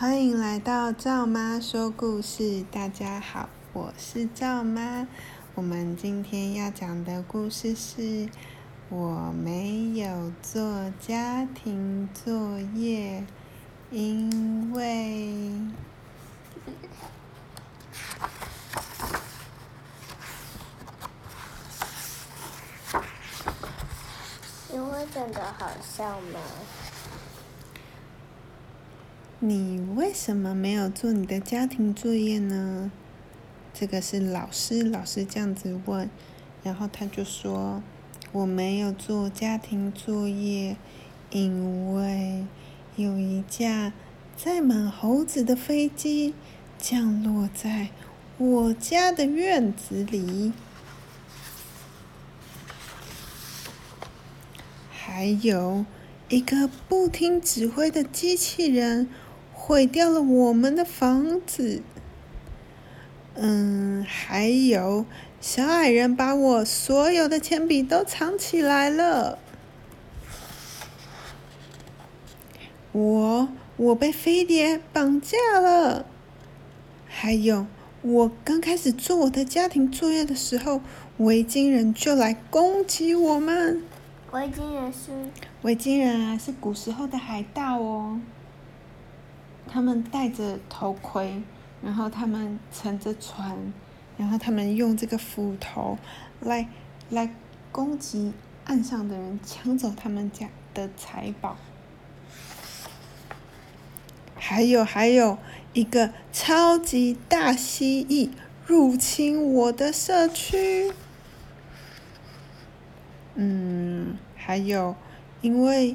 欢迎来到赵妈说故事。大家好，我是赵妈。我们今天要讲的故事是：我没有做家庭作业，因为……因为真的好笑吗？你为什么没有做你的家庭作业呢？这个是老师，老师这样子问，然后他就说：“我没有做家庭作业，因为有一架载满猴子的飞机降落在我家的院子里，还有一个不听指挥的机器人。”毁掉了我们的房子。嗯，还有小矮人把我所有的铅笔都藏起来了。我我被飞碟绑架了。还有，我刚开始做我的家庭作业的时候，维京人就来攻击我们。维京人是？维京人啊，是古时候的海盗哦。他们戴着头盔，然后他们乘着船，然后他们用这个斧头来来攻击岸上的人，抢走他们家的财宝。还有还有一个超级大蜥蜴入侵我的社区。嗯，还有因为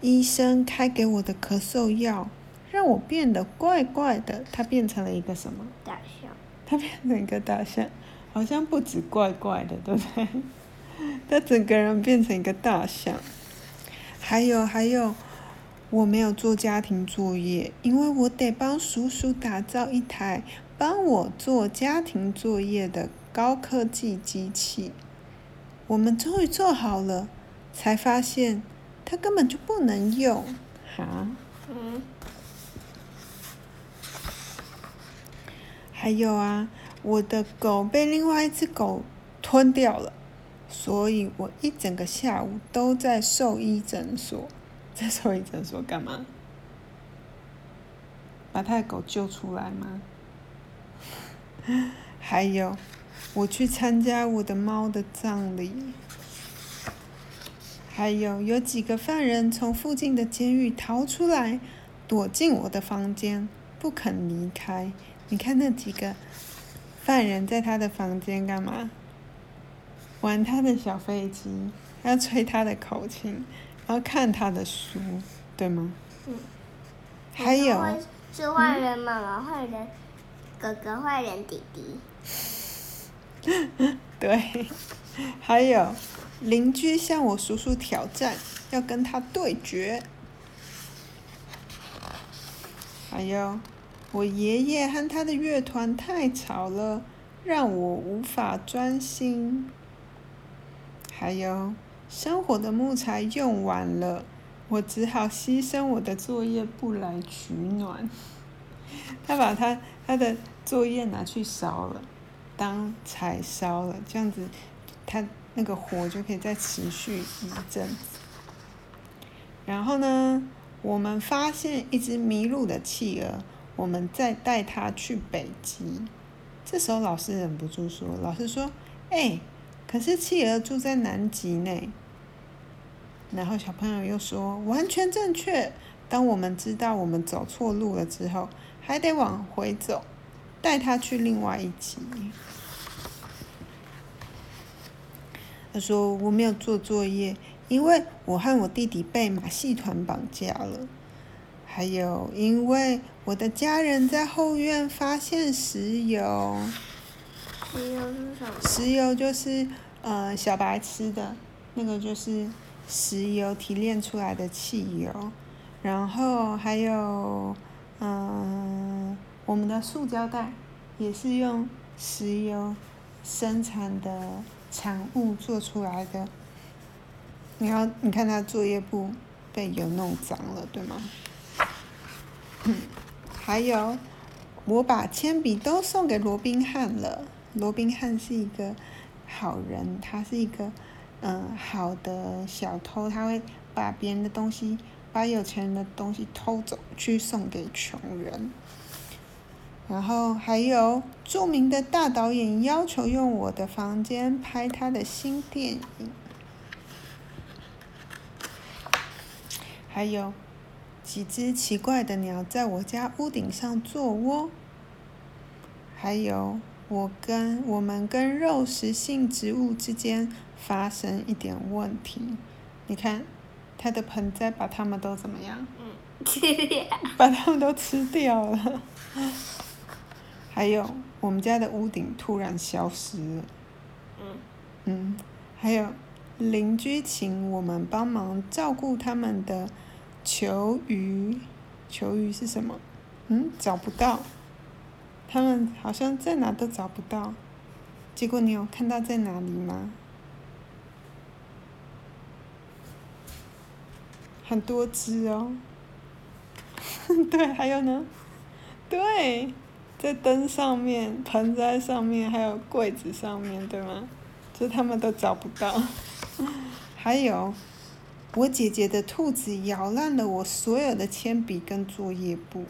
医生开给我的咳嗽药。让我变得怪怪的，它变成了一个什么？大象。它变成一个大象，好像不止怪怪的，对不对？它整个人变成一个大象。还有还有，我没有做家庭作业，因为我得帮叔叔打造一台帮我做家庭作业的高科技机器。我们终于做好了，才发现它根本就不能用。哈？嗯。还有啊，我的狗被另外一只狗吞掉了，所以我一整个下午都在兽医诊所。在兽医诊所干嘛？把他的狗救出来吗？还有，我去参加我的猫的葬礼。还有，有几个犯人从附近的监狱逃出来，躲进我的房间，不肯离开。你看那几个犯人在他的房间干嘛？玩他的小飞机，要吹他的口琴，然后看他的书，对吗？嗯。还有。是坏人妈妈，坏、嗯、人哥哥，坏人弟弟。对。还有邻居向我叔叔挑战，要跟他对决。还有。我爷爷和他的乐团太吵了，让我无法专心。还有，生火的木材用完了，我只好牺牲我的作业簿来取暖。他把他他的作业拿去烧了，当柴烧了，这样子，他那个火就可以再持续一阵子。然后呢，我们发现一只迷路的企鹅。我们再带他去北极，这时候老师忍不住说：“老师说，哎，可是企鹅住在南极呢。”然后小朋友又说：“完全正确。当我们知道我们走错路了之后，还得往回走，带他去另外一极。”他说：“我没有做作业，因为我和我弟弟被马戏团绑架了。”还有，因为我的家人在后院发现石油。石油是什么？石油就是呃小白吃的，那个就是石油提炼出来的汽油。然后还有嗯、呃，我们的塑胶袋也是用石油生产的产物做出来的。你要你看他作业簿被油弄脏了，对吗？还有，我把铅笔都送给罗宾汉了。罗宾汉是一个好人，他是一个嗯好的小偷，他会把别人的东西，把有钱人的东西偷走去送给穷人。然后还有著名的大导演要求用我的房间拍他的新电影。还有几只奇怪的鸟在我家屋顶上做窝。还有我跟我们跟肉食性植物之间发生一点问题。你看，它的盆栽把它们都怎么样？嗯，把它们都吃掉了。还有，我们家的屋顶突然消失了。嗯。嗯，还有邻居请我们帮忙照顾他们的球鱼。球鱼是什么？嗯，找不到。他们好像在哪都找不到。结果你有看到在哪里吗？很多只哦。对，还有呢。对。在灯上面、盆栽上面，还有柜子上面，对吗？就他们都找不到。还有，我姐姐的兔子咬烂了我所有的铅笔跟作业簿。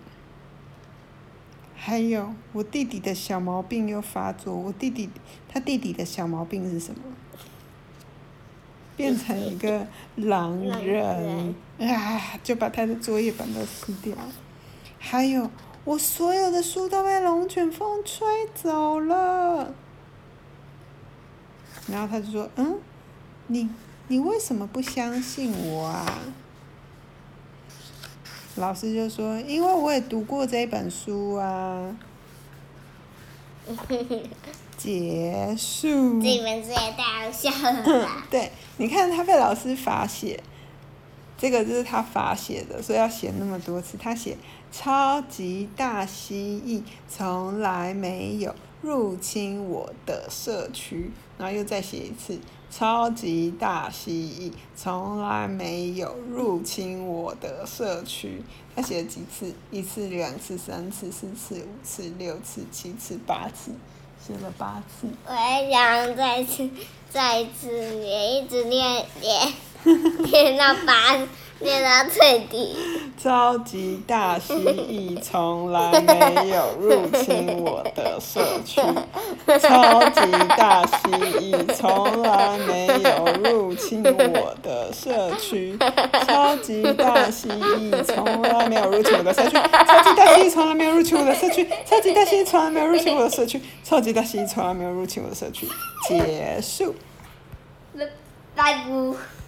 还有，我弟弟的小毛病又发作。我弟弟，他弟弟的小毛病是什么？变成一个狼人啊！就把他的作业本都撕掉。还有。我所有的书都被龙卷风吹走了，然后他就说：“嗯，你你为什么不相信我啊？”老师就说：“因为我也读过这本书啊。”结束。这本书也太好笑了吧？对，你看他被老师罚写。这个就是他罚写的，所以要写那么多次。他写超级大蜥蜴从来没有入侵我的社区，然后又再写一次超级大蜥蜴从来没有入侵我的社区。他写了几次？一次、两次、三次、四次、五次、六次、七次、八次，写了八次。我还想再次、再次也，一直念念。念到八，念到最低。超级大蜥蜴从来没有入侵我的社区。超级大蜥蜴从来没有入侵我的社区。超级大蜥蜴从来没有入侵我的社区。超级大蜥蜴从来没有入侵我的社区。超级大蜥蜴从来没有入侵我的社区。超级大蜥蜴从来没有入侵我的社区。结束。拜拜。